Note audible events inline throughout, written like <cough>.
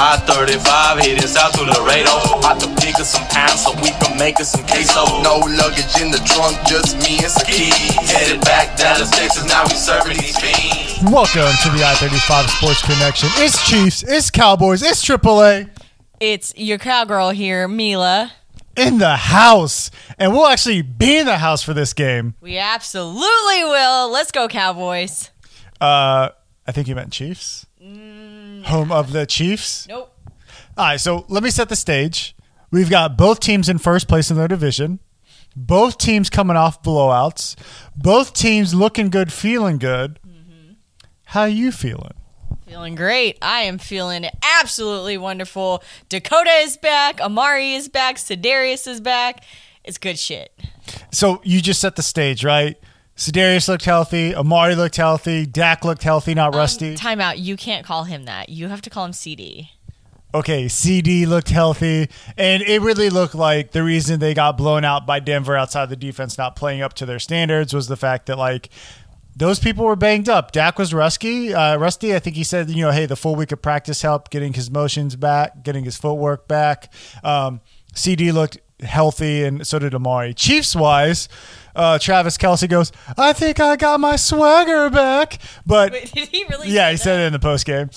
I-35 heading south to Laredo. About to pick up some pounds so we can make us some queso. No luggage in the trunk, just me and some keys. Headed back Dallas, Texas, now we serving these fiends. Welcome to the I-35 Sports Connection. It's Chiefs, it's Cowboys, it's AAA It's your cowgirl here, Mila. in the house. And we'll actually be in the house for this game. We absolutely will. Let's go, Cowboys. Uh, I think you meant Chiefs. Mm. Home of the Chiefs. Nope. All right, so let me set the stage. We've got both teams in first place in their division. Both teams coming off blowouts. Both teams looking good, feeling good. Mm-hmm. How you feeling? Feeling great. I am feeling absolutely wonderful. Dakota is back. Amari is back. Sedarius is back. It's good shit. So you just set the stage, right? Sedarius looked healthy. Amari looked healthy. Dak looked healthy, not rusty. Time out. You can't call him that. You have to call him CD. okay, CD looked healthy. And it really looked like the reason they got blown out by Denver outside the defense not playing up to their standards was the fact that, like, those people were banged up. Dak was rusty. Uh, rusty. I think he said, you know, hey, the full week of practice helped getting his motions back, getting his footwork back. Um, CD looked healthy, and so did Amari. Chiefs wise, uh, Travis Kelce goes, I think I got my swagger back. But Wait, <laughs> did he really? yeah, he that? said it in the post game.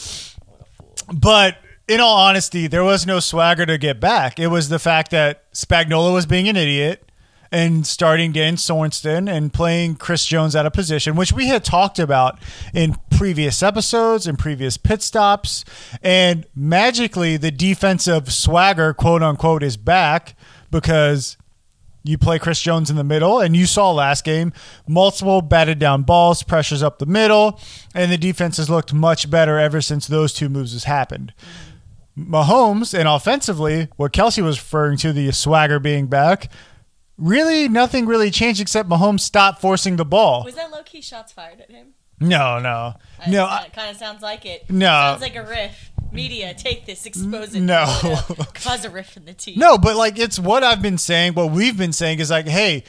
But in all honesty, there was no swagger to get back. It was the fact that Spagnuolo was being an idiot and starting Dan Sorensen and playing Chris Jones out of position, which we had talked about in previous episodes and previous pit stops. And magically, the defensive swagger, quote unquote, is back because you play Chris Jones in the middle, and you saw last game multiple batted down balls, pressures up the middle, and the defense has looked much better ever since those two moves has happened. Mahomes and offensively, what Kelce was referring to, the swagger being back, really nothing really changed except Mahomes stopped forcing the ball. Was that low key shots fired at him? No, no, no. I- it kind of sounds like it. No. sounds like a riff. Media, take this, expose it. No. blow it up. cause a riff in the team. No, but like it's what I've been saying, what we've been saying is like, hey,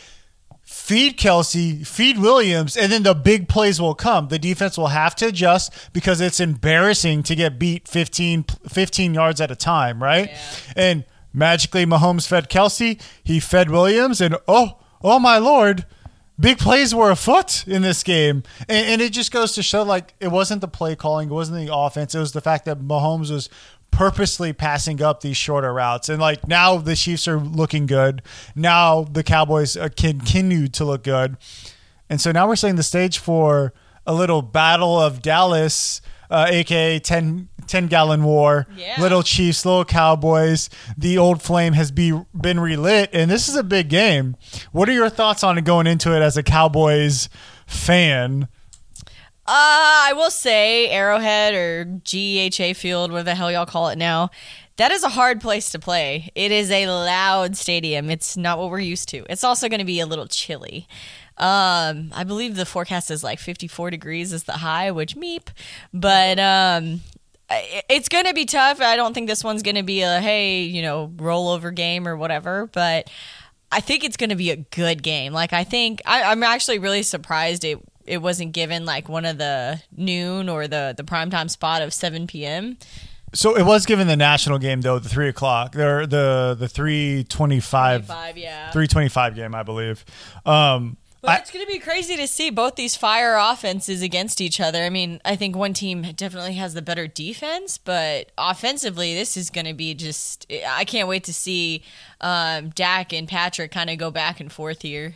feed Kelce, feed Williams, and then the big plays will come. The defense will have to adjust because it's embarrassing to get beat 15, 15 yards at a time, right? Yeah. And magically Mahomes fed Kelce, he fed Williams, and oh, oh my lord. Big plays were afoot in this game. And, and it just goes to show like it wasn't the play calling, it wasn't the offense, it was the fact that Mahomes was purposely passing up these shorter routes. And like now the Chiefs are looking good. Now the Cowboys continue to look good. And so now we're setting the stage for a little battle of Dallas, uh, aka 10, 10 gallon war. Yeah. Little Chiefs, little Cowboys. The old flame has be, been relit, and this is a big game. What are your thoughts on it going into it as a Cowboys fan? Uh, I will say Arrowhead or GEHA Field, whatever the hell y'all call it now. That is a hard place to play. It is a loud stadium. It's not what we're used to. It's also going to be a little chilly. Um, I believe the forecast is like 54 degrees is the high, which meep. But um, it's going to be tough. I don't think this one's going to be a hey, you know, rollover game or whatever. But I think it's going to be a good game. Like I think I, I'm actually really surprised it it wasn't given like one of the noon or the the prime time spot of 7 p.m. So it was given the national game though, the three o'clock. There, the the three twenty five, yeah. three twenty five game, I believe. Um, But I- it's going to be crazy to see both these fire offenses against each other. I mean, I think one team definitely has the better defense, but offensively, this is going to be just. I can't wait to see um, Dak and Patrick kind of go back and forth here.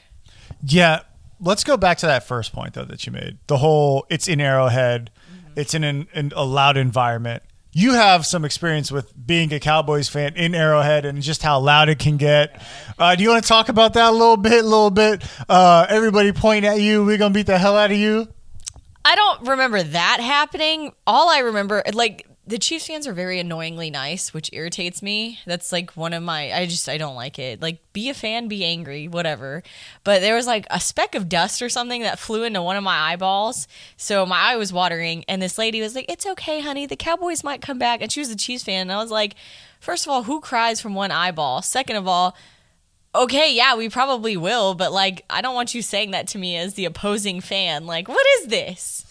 Yeah, let's go back to that first point though that you made. The whole it's in Arrowhead, it's in an, in a loud environment. You have some experience with being a Cowboys fan in Arrowhead and just how loud it can get. Uh, do you want to talk about that a little bit? A little bit. Uh, everybody pointing at you. We're gonna beat the hell out of you. I don't remember that happening. All I remember, like, the Chiefs fans are very annoyingly nice, which irritates me. That's like one of my. I just I don't like it. Like, be a fan, be angry, whatever. But there was like a speck of dust or something that flew into one of my eyeballs, so my eye was watering. And this lady was like, "It's okay, honey. The Cowboys might come back." And she was a Chiefs fan, and I was like, first of all, who cries from one eyeball? Second of all. Okay, yeah, we probably will, but like, I don't want you saying that to me as the opposing fan. Like, what is this?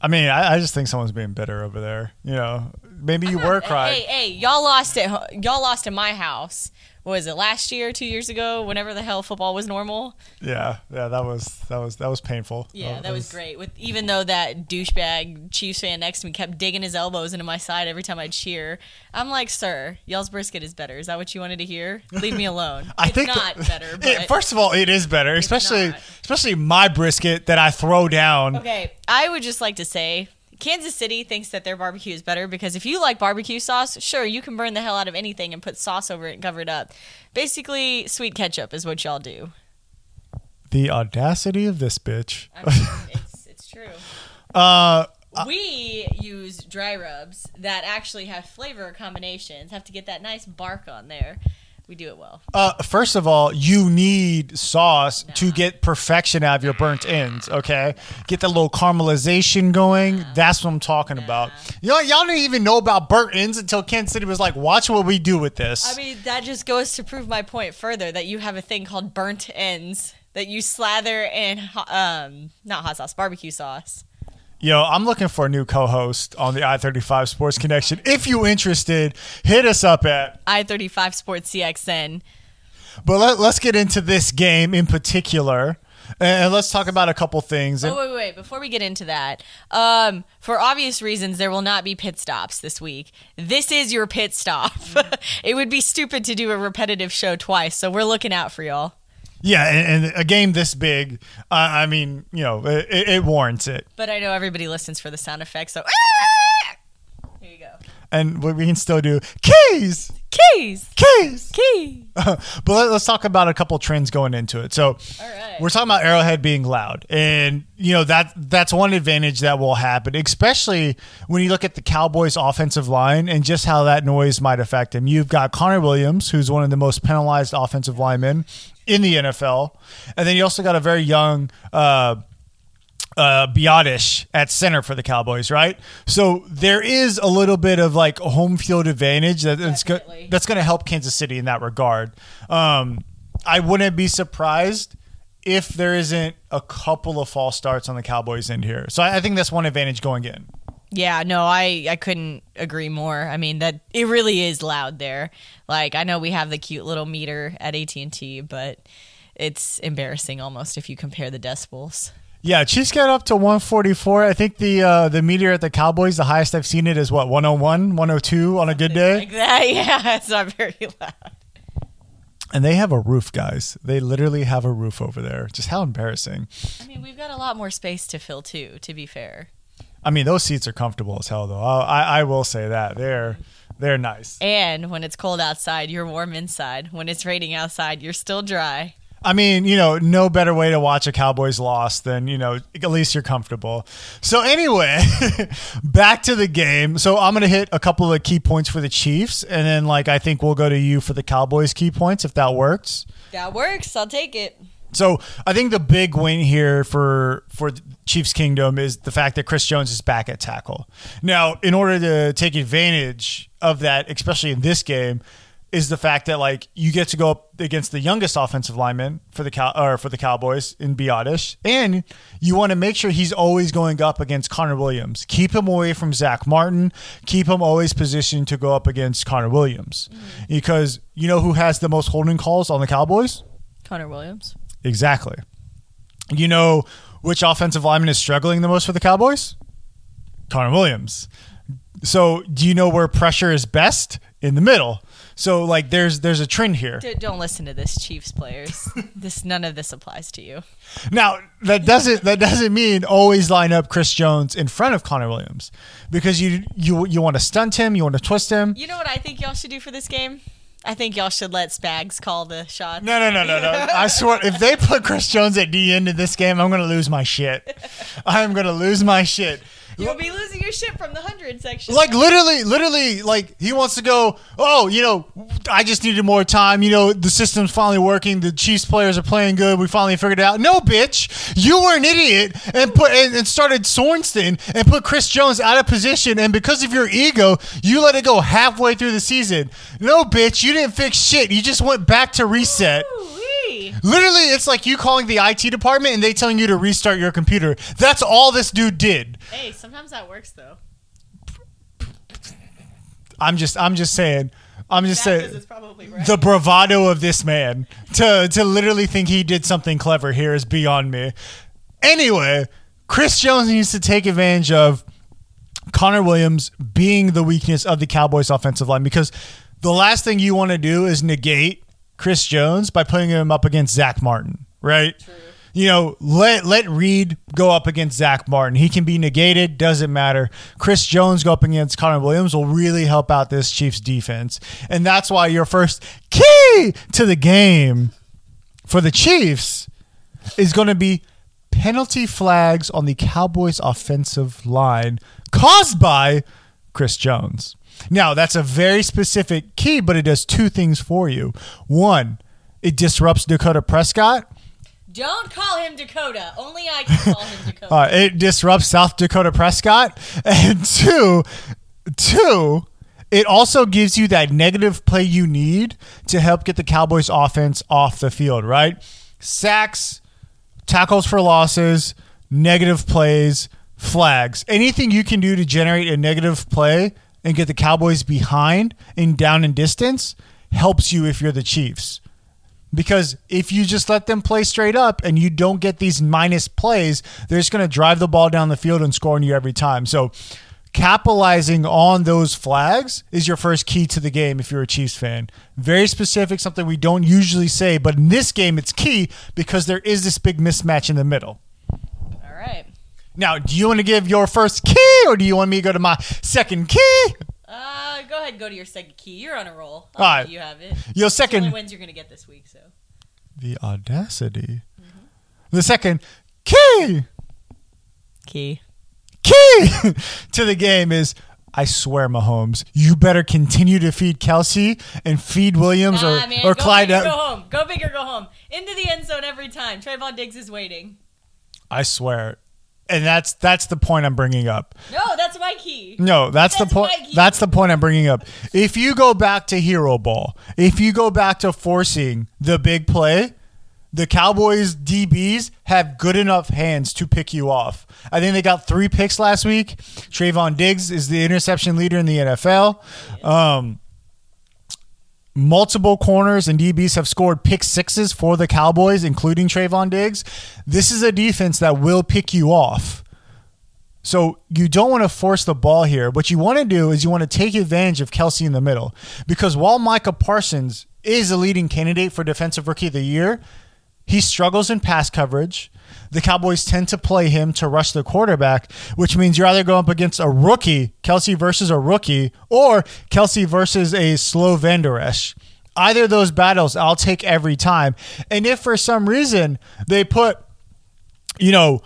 I mean, I, I just think someone's being bitter over there. You know, maybe you were crying. Hey, hey, y'all lost it. Y'all lost in my house. What was it last year, two years ago? Whenever the hell football was normal. Yeah, yeah, that was that was that was painful. Yeah, that was great. With even though that douchebag Chiefs fan next to me kept digging his elbows into my side every time I'd cheer, I'm like, sir, y'all's brisket is better. Is that what you wanted to hear? Leave me alone. <laughs> I it's think not that- better. But it- first of all, it is better, especially not. especially my brisket that I throw down. Okay, I would just like to say Kansas City thinks that their barbecue is better because if you like barbecue sauce, sure, you can burn the hell out of anything and put sauce over it and cover it up. Basically, sweet ketchup is what y'all do. The audacity of this bitch. I mean, <laughs> it's, it's true. Uh, We use dry rubs that actually have flavor combinations, have to get that nice bark on there. We do it well. uh, first of all, you need sauce to get perfection out of your burnt ends. Okay, get the little caramelization going. That's what I'm talking about. Y'all, y'all didn't even know about burnt ends until Kansas City was like, "Watch what we do with this." I mean, that just goes to prove my point further that you have a thing called burnt ends that you slather in, um, not hot sauce, barbecue sauce. Yo, I'm looking for a new co-host on the I-35 Sports Connection. If you interested, hit us up at. I 35 Sports CXN. But let, let's get into this game in particular, and let's talk about a couple things. Oh, wait, wait, wait. Before we get into that, um, for obvious reasons, there will not be pit stops this week. This is your pit stop. <laughs> it would be stupid to do a repetitive show twice, so we're looking out for y'all. Yeah, and, and a game this big, uh, I mean, you know, it, it warrants it. But I know everybody listens for the sound effects, so. Go. And we we can still do keys, Keys! keys. Key! <laughs> but let, us talk about a couple trends going into it. So, right. we're talking about Arrowhead being loud, and you know that that's one advantage that will happen, especially when you look at the Cowboys' offensive line and just how that noise might affect him. You've got Connor Williams, who's one of the most penalized offensive linemen in the NFL, and then you also got a very young. Uh, uh, Biadasz at center for the Cowboys, right? So there is a little bit of like home field advantage that, that's go- that's going to help Kansas City in that regard. Um, I wouldn't be surprised if there isn't a couple of false starts on the Cowboys end here. So I, I think that's one advantage going in. Yeah, no, I I couldn't agree more. I mean that it really is loud there. Like I know we have the cute little meter at AT and T, but it's embarrassing almost if you compare the decibels. Yeah, Chiefs got up to 144. I think the uh, the meteor at the Cowboys, the highest I've seen it is what 101, 102 on a good day. Like that, <laughs> yeah, it's not very loud. And they have a roof, guys. They literally have a roof over there. Just how embarrassing. I mean, we've got a lot more space to fill too. To be fair, I mean, those seats are comfortable as hell, though. I, I, I will say that they're they're nice. and when it's cold outside, you're warm inside. When it's raining outside, you're still dry. I mean, you know, no better way to watch a Cowboys loss than you know at least you're comfortable. So anyway, <laughs> back to the game. So I'm gonna hit a couple of key points for the Chiefs, and then like I think we'll go to you for the Cowboys key points if that works. That works. I'll take it. So I think the big win here for for Chiefs Kingdom is the fact that Chris Jones is back at tackle. Now, in order to take advantage of that, especially in this game, is the fact that like you get to go up against the youngest offensive lineman for the Cow or for the Cowboys in Biadasz, and you want to make sure he's always going up against Connor Williams. Keep him away from Zack Martin. Keep him always positioned to go up against Connor Williams, mm-hmm. because you know who has the most holding calls on the Cowboys. Connor Williams. Exactly. You know which offensive lineman is struggling the most for the Cowboys? Connor Williams. So, do you know where pressure is best? In the middle. So, like, there's there's a trend here. D- don't listen to this, Chiefs players. <laughs> this none of this applies to you. Now, that doesn't that doesn't mean always line up Chris Jones in front of Connor Williams because you you you want to stunt him, you want to twist him. You know what I think y'all should do for this game? I think y'all should let Spags call the shots. No, no, no, no, no. I <laughs> swear, if they put Chris Jones at D end in this game, I'm going to lose my shit. I'm going to lose my shit. You'll be losing your shit from the hundred section. Like literally, literally, like he wants to go. Oh, you know, I just needed more time. You know, the system's finally working. The Chiefs players are playing good. We finally figured it out. No, bitch, you were an idiot and put and, and started Sorensen and put Chris Jones out of position. And because of your ego, you let it go halfway through the season. No, bitch, you didn't fix shit. You just went back to reset. Ooh-wee. Literally, it's like you calling the IT department and they telling you to restart your computer. That's all this dude did. Hey, sometimes that works though. I'm just I'm just saying. I'm just saying right. the bravado of this man to to literally think he did something clever here is beyond me. Anyway, Chris Jones needs to take advantage of Connor Williams being the weakness of the Cowboys offensive line because the last thing you want to do is negate Chris Jones by putting him up against Zack Martin, right? You know, let let Reed go up against Zack Martin. He can be negated, doesn't matter. Chris Jones go up against Connor Williams will really help out this Chiefs defense. And that's why your first key to the game for the Chiefs is going to be penalty flags on the Cowboys offensive line caused by Chris Jones. Now, that's a very specific key, but it does two things for you. One, it disrupts Dakota Prescott. Don't call him Dakota. Only I can call him <laughs> Dakota. Uh, it disrupts South Dakota Prescott. And two, two, it also gives you that negative play you need to help get the Cowboys offense off the field, right? Sacks, tackles for losses, negative plays, flags. Anything you can do to generate a negative play and get the Cowboys behind and down in distance helps you if you're the Chiefs. Because if you just let them play straight up and you don't get these minus plays, they're just going to drive the ball down the field and score on you every time. So, capitalizing on those flags is your first key to the game if you're a Chiefs fan. Very specific, something we don't usually say, but in this game, it's key because there is this big mismatch in the middle. All right. Now, do you want to give your first key or do you want me to go to my second key? Uh, go ahead and go to your second key. You're on a roll. All right. You have it. Your second. the only wins you're going to get this week, so. the audacity. The second key. Key. key <laughs> to the game is I swear, Mahomes, you better continue to feed Kelce and feed Williams Nah, or, man. or go Clyde. big or go home. Go big or go home. Into the end zone every time. Trevon Diggs is waiting. I swear. And that's that's the point I'm bringing up. No, that's my key. No, that's, That's the point. That's the point I'm bringing up. If you go back to hero ball, if you go back to forcing the big play, the Cowboys DBs have good enough hands to pick you off. I think they got three picks last week. Trevon Diggs is the interception leader in the NFL. Um, multiple corners and DBs have scored pick sixes for the Cowboys, including Trevon Diggs. This is a defense that will pick you off. So you don't want to force the ball here. What you want to do is you want to take advantage of Kelce in the middle. Because while Micah Parsons is a leading candidate for Defensive Rookie of the Year, he struggles in pass coverage. The Cowboys tend to play him to rush the quarterback, which means you're either going up against a rookie, Kelce versus a rookie, or Kelce versus a slow Vander Esch. Either of those battles, I'll take every time. And if for some reason they put, you know,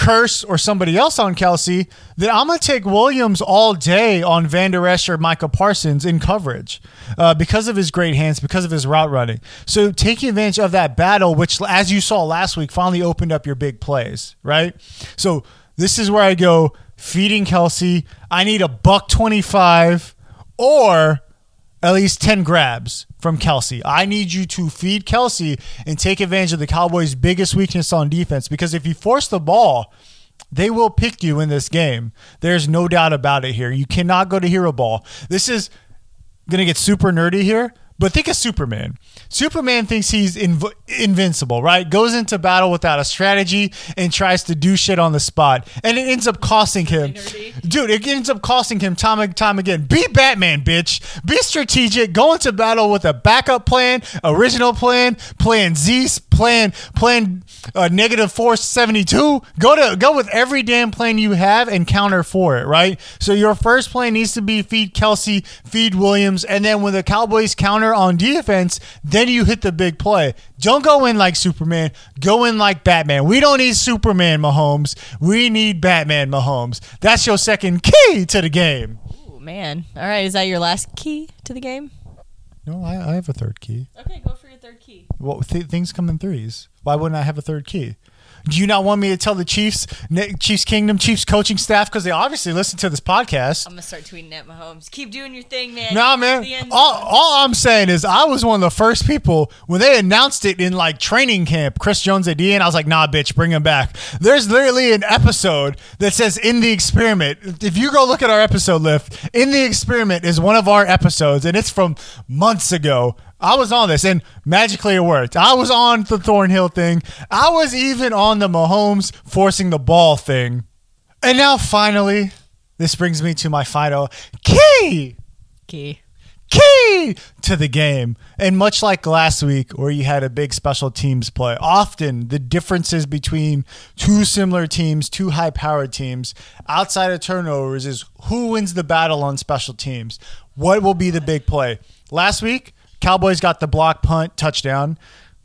Kearse or somebody else on Kelce, then I'm going to take Williams all day on Vander Esch or Micah Parsons in coverage uh, because of his great hands, because of his route running. So taking advantage of that battle, which, as you saw last week, finally opened up your big plays, right? So this is where I go feeding Kelce. I need a buck 25 or at least 10 grabs from Kelce. I need you to feed Kelce and take advantage of the Cowboys' biggest weakness on defense because if you force the ball, they will pick you in this game. There's no doubt about it here. You cannot go to hero ball. This is going to get super nerdy here, but think of Superman. Superman thinks he's inv- invincible, right? Goes into battle without a strategy and tries to do shit on the spot. And it ends up costing him. Dude, it ends up costing him time and time again. Be Batman, bitch. Be strategic. Go into battle with a backup plan, original plan, plan Z, plan plan uh, negative four seventy two. Go to go with every damn plan you have and counter for it, right? So your first plan needs to be feed Kelce, feed Williams, and then when the Cowboys counter on defense, then you hit the big play. Don't go in like Superman. Go in like Batman. We don't need Superman, Mahomes. We need Batman, Mahomes. That's your second key to the game. Ooh, man. All right. Is that your last key to the game? No, I, I have a third key. Okay, go for third key. Well, th- things come in threes. Why wouldn't I have a third key? Do you not want me to tell the Chiefs, Chiefs Kingdom, Chiefs coaching staff because they obviously listen to this podcast? I'm gonna start tweeting at Mahomes. Keep doing your thing, man. Nah, man. to the end All, all I'm saying is I was one of the first people when they announced it in like training camp. Chris Jones at and I was like, "Nah, bitch, bring him back." There's literally an episode that says "In the Experiment." If you go look at our episode list, "In the Experiment" is one of our episodes, and it's from months ago. I was on this, and magically it worked. I was on the Thornhill thing. I was even on the Mahomes forcing the ball thing. And now, finally, this brings me to my final key Key. key to the game. And much like last week, where you had a big special teams play, often the differences between two similar teams, two high powered teams, outside of turnovers, is who wins the battle on special teams. What will be the big play? Last week, Cowboys got the block punt touchdown.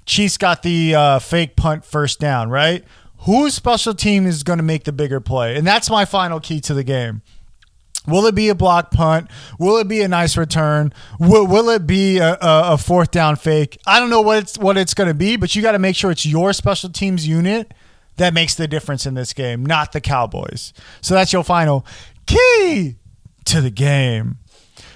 Chiefs got the uh, fake punt first down, right? Whose special team is going to make the bigger play? And that's my final key to the game. Will it be a block punt? Will it be a nice return? Will, will it be a, a, a fourth down fake? I don't know what it's what it's going to be, but you got to make sure it's your special teams unit that makes the difference in this game, not the Cowboys. So that's your final key to the game.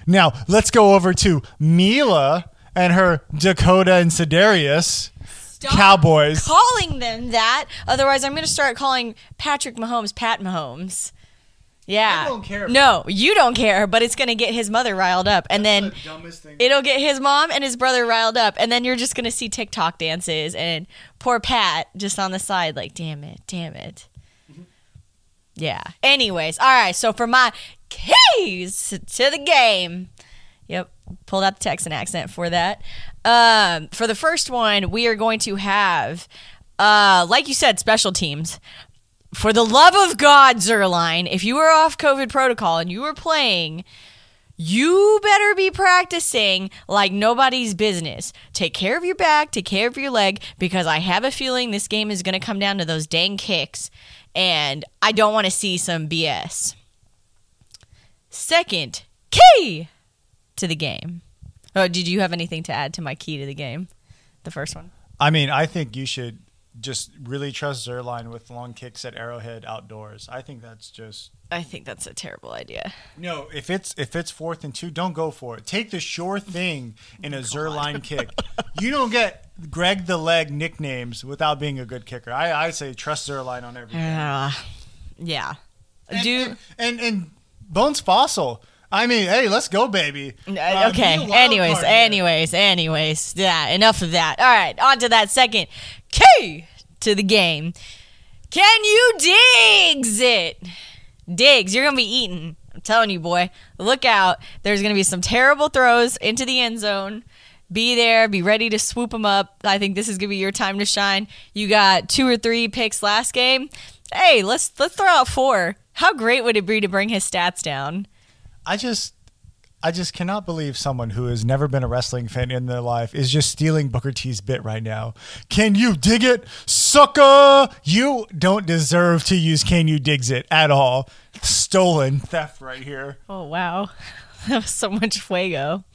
Now let's go over to Mila and her Dakota and Sedarius Stop Cowboys. calling them that. Otherwise, I'm going to start calling Patrick Mahomes Pat Mahomes. Yeah. I don't care. No, you don't care, but it's going to get his mother riled up. And then it'll get his mom and his brother riled up. And then you're just going to see TikTok dances and poor Pat just on the side, like, damn it, damn it. Mm-hmm. Yeah. Anyways, all right. So for my keys to the game, yep, pulled out the Texan accent for that. Um, for the first one, we are going to have, uh, like you said, special teams. For the love of God, Zuerlein, if you are off COVID protocol and you are playing, you better be practicing like nobody's business. Take care of your back, take care of your leg, because I have a feeling this game is going to come down to those dang kicks, and I don't want to see some BS. Second, key to the game. Oh, did you have anything to add to my key to the game? The first one? I mean, I think you should just really trust Zuerlein with long kicks at Arrowhead outdoors. I think that's just I think that's a terrible idea. no. If it's if it's fourth and two, don't go for it. Take the sure thing in a <laughs> Zuerlein kick. You don't get Greg the Leg nicknames without being a good kicker. I I say trust Zuerlein on everything. Uh, yeah. And, Do and, and and Bones Fossil. I mean, hey, let's go, baby. Uh, Uh, okay. be a wild Anyways, here. anyways, anyways. Yeah, enough of that. All right, on to that second key to the game. Can you digs it? Diggs, you're gonna be eaten. I'm telling you, boy. Look out. There's gonna be some terrible throws into the end zone. Be there, be ready to swoop them up. I think this is gonna be your time to shine. You got two or three picks last game. Hey, let's let's throw out four. How great would it be to bring his stats down? I just I just cannot believe someone who has never been a wrestling fan in their life is just stealing Booker T's bit right now. Can you dig it, sucker? You don't deserve to use Can You Digs It at all. Stolen theft right here. Oh wow, <laughs> that was so much fuego.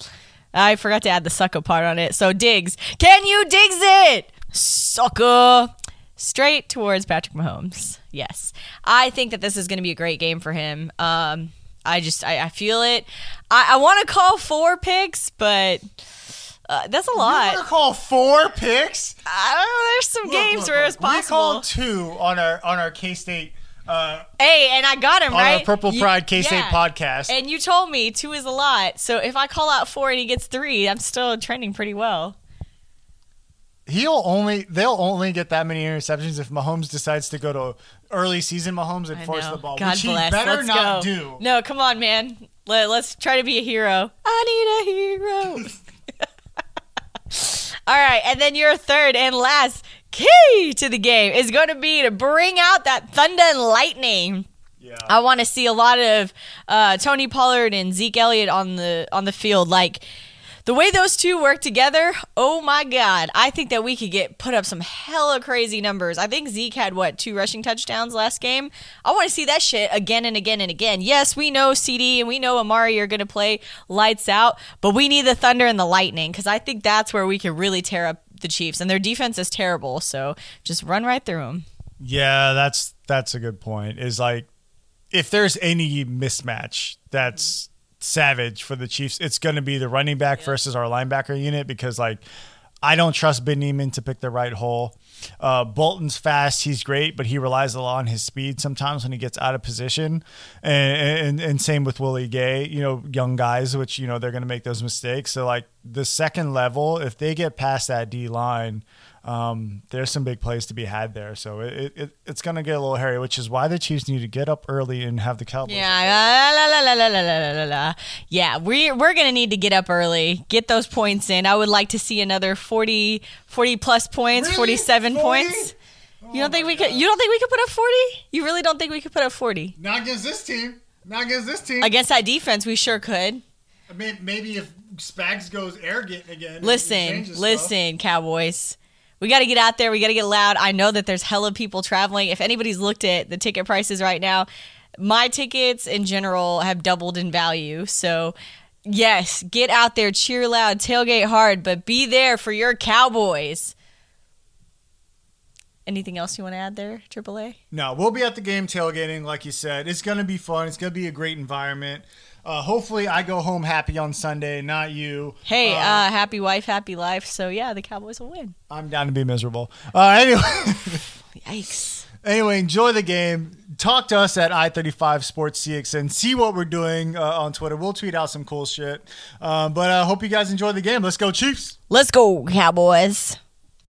I forgot to add the sucker part on it. So digs, can you digs it, sucker? Straight towards Patrick Mahomes. Yes, I think that this is going to be a great game for him. Um, I just I, I feel it. I, I want to call four picks, but uh, that's a You lot. want to call four picks? I don't know. There's some Look, games look, where it's We possible. called two on our on our K State uh, hey, and I got him on right. our Purple You- Pride K State yeah. podcast. And you told me two is a lot. So if I call out four and he gets three, I'm still trending pretty well. He'll only they'll only get that many interceptions if Mahomes decides to go to early season Mahomes and I force know. the ball, God which he bless. better Let's not go. do. No, come on, man. Let, let's try to be a hero. I need a hero. <laughs> All right, and then your third and last key to the game is going to be to bring out that thunder and lightning. Yeah. I want to see a lot of uh, Tony Pollard and Zeke Elliott on the on the field. Like the way those two work together, oh my god! I think that we could get put up some hella crazy numbers. I think Zeke had what two rushing touchdowns last game. I want to see that shit again and again and again. Yes, we know CD and we know Amari are going to play lights out, but we need the thunder and the lightning because I think that's where we can really tear up the Chiefs. And their defense is terrible, so just run right through them. Yeah, that's that's a good point. Is like if there's any mismatch that's savage for the Chiefs, it's going to be the running back versus our linebacker unit because like I don't trust Ben Niemann to pick the right hole. Uh, Bolton's fast, he's great, but he relies a lot on his speed sometimes when he gets out of position. And, and, and same with Willie Gay, you know, young guys, which, you know, they're going to make those mistakes. So, like, the second level, if they get past that D line, um, there's some big plays to be had there. So it, it it's going to get a little hairy, which is why the Chiefs need to get up early and have the Cowboys. Yeah, la, la, la, yeah, we we're going to need to get up early, get those points in. I would like to see another 40, 40 plus points, really? forty-seven points. You don't think we God. could? You don't think we could put up forty? You really don't think we could put up forty? Not against this team. Not against this team. Against that defense, we sure could. I mean, maybe if Spags goes arrogant again. Listen, listen, stuff. Cowboys we got to get out there. We got to get loud. I know that there's hella people traveling. If anybody's looked at the ticket prices right now, my tickets in general have doubled in value. So, yes, get out there, cheer loud, tailgate hard, but be there for your Cowboys. Anything else you want to add there, AAA? No, we'll be at the game tailgating, like you said. It's going to be fun. It's going to be a great environment. Uh, hopefully, I go home happy on Sunday, not you. Hey, Uh, uh, happy wife, happy life. So, yeah, the Cowboys will win. I'm down to be miserable. Uh, anyway, <laughs> Yikes. anyway, enjoy the game. Talk to us at I35 Sports CXN. See what we're doing uh, on Twitter. We'll tweet out some cool shit. Um, but I uh, hope you guys enjoy the game. Let's go, Chiefs. Let's go, Cowboys.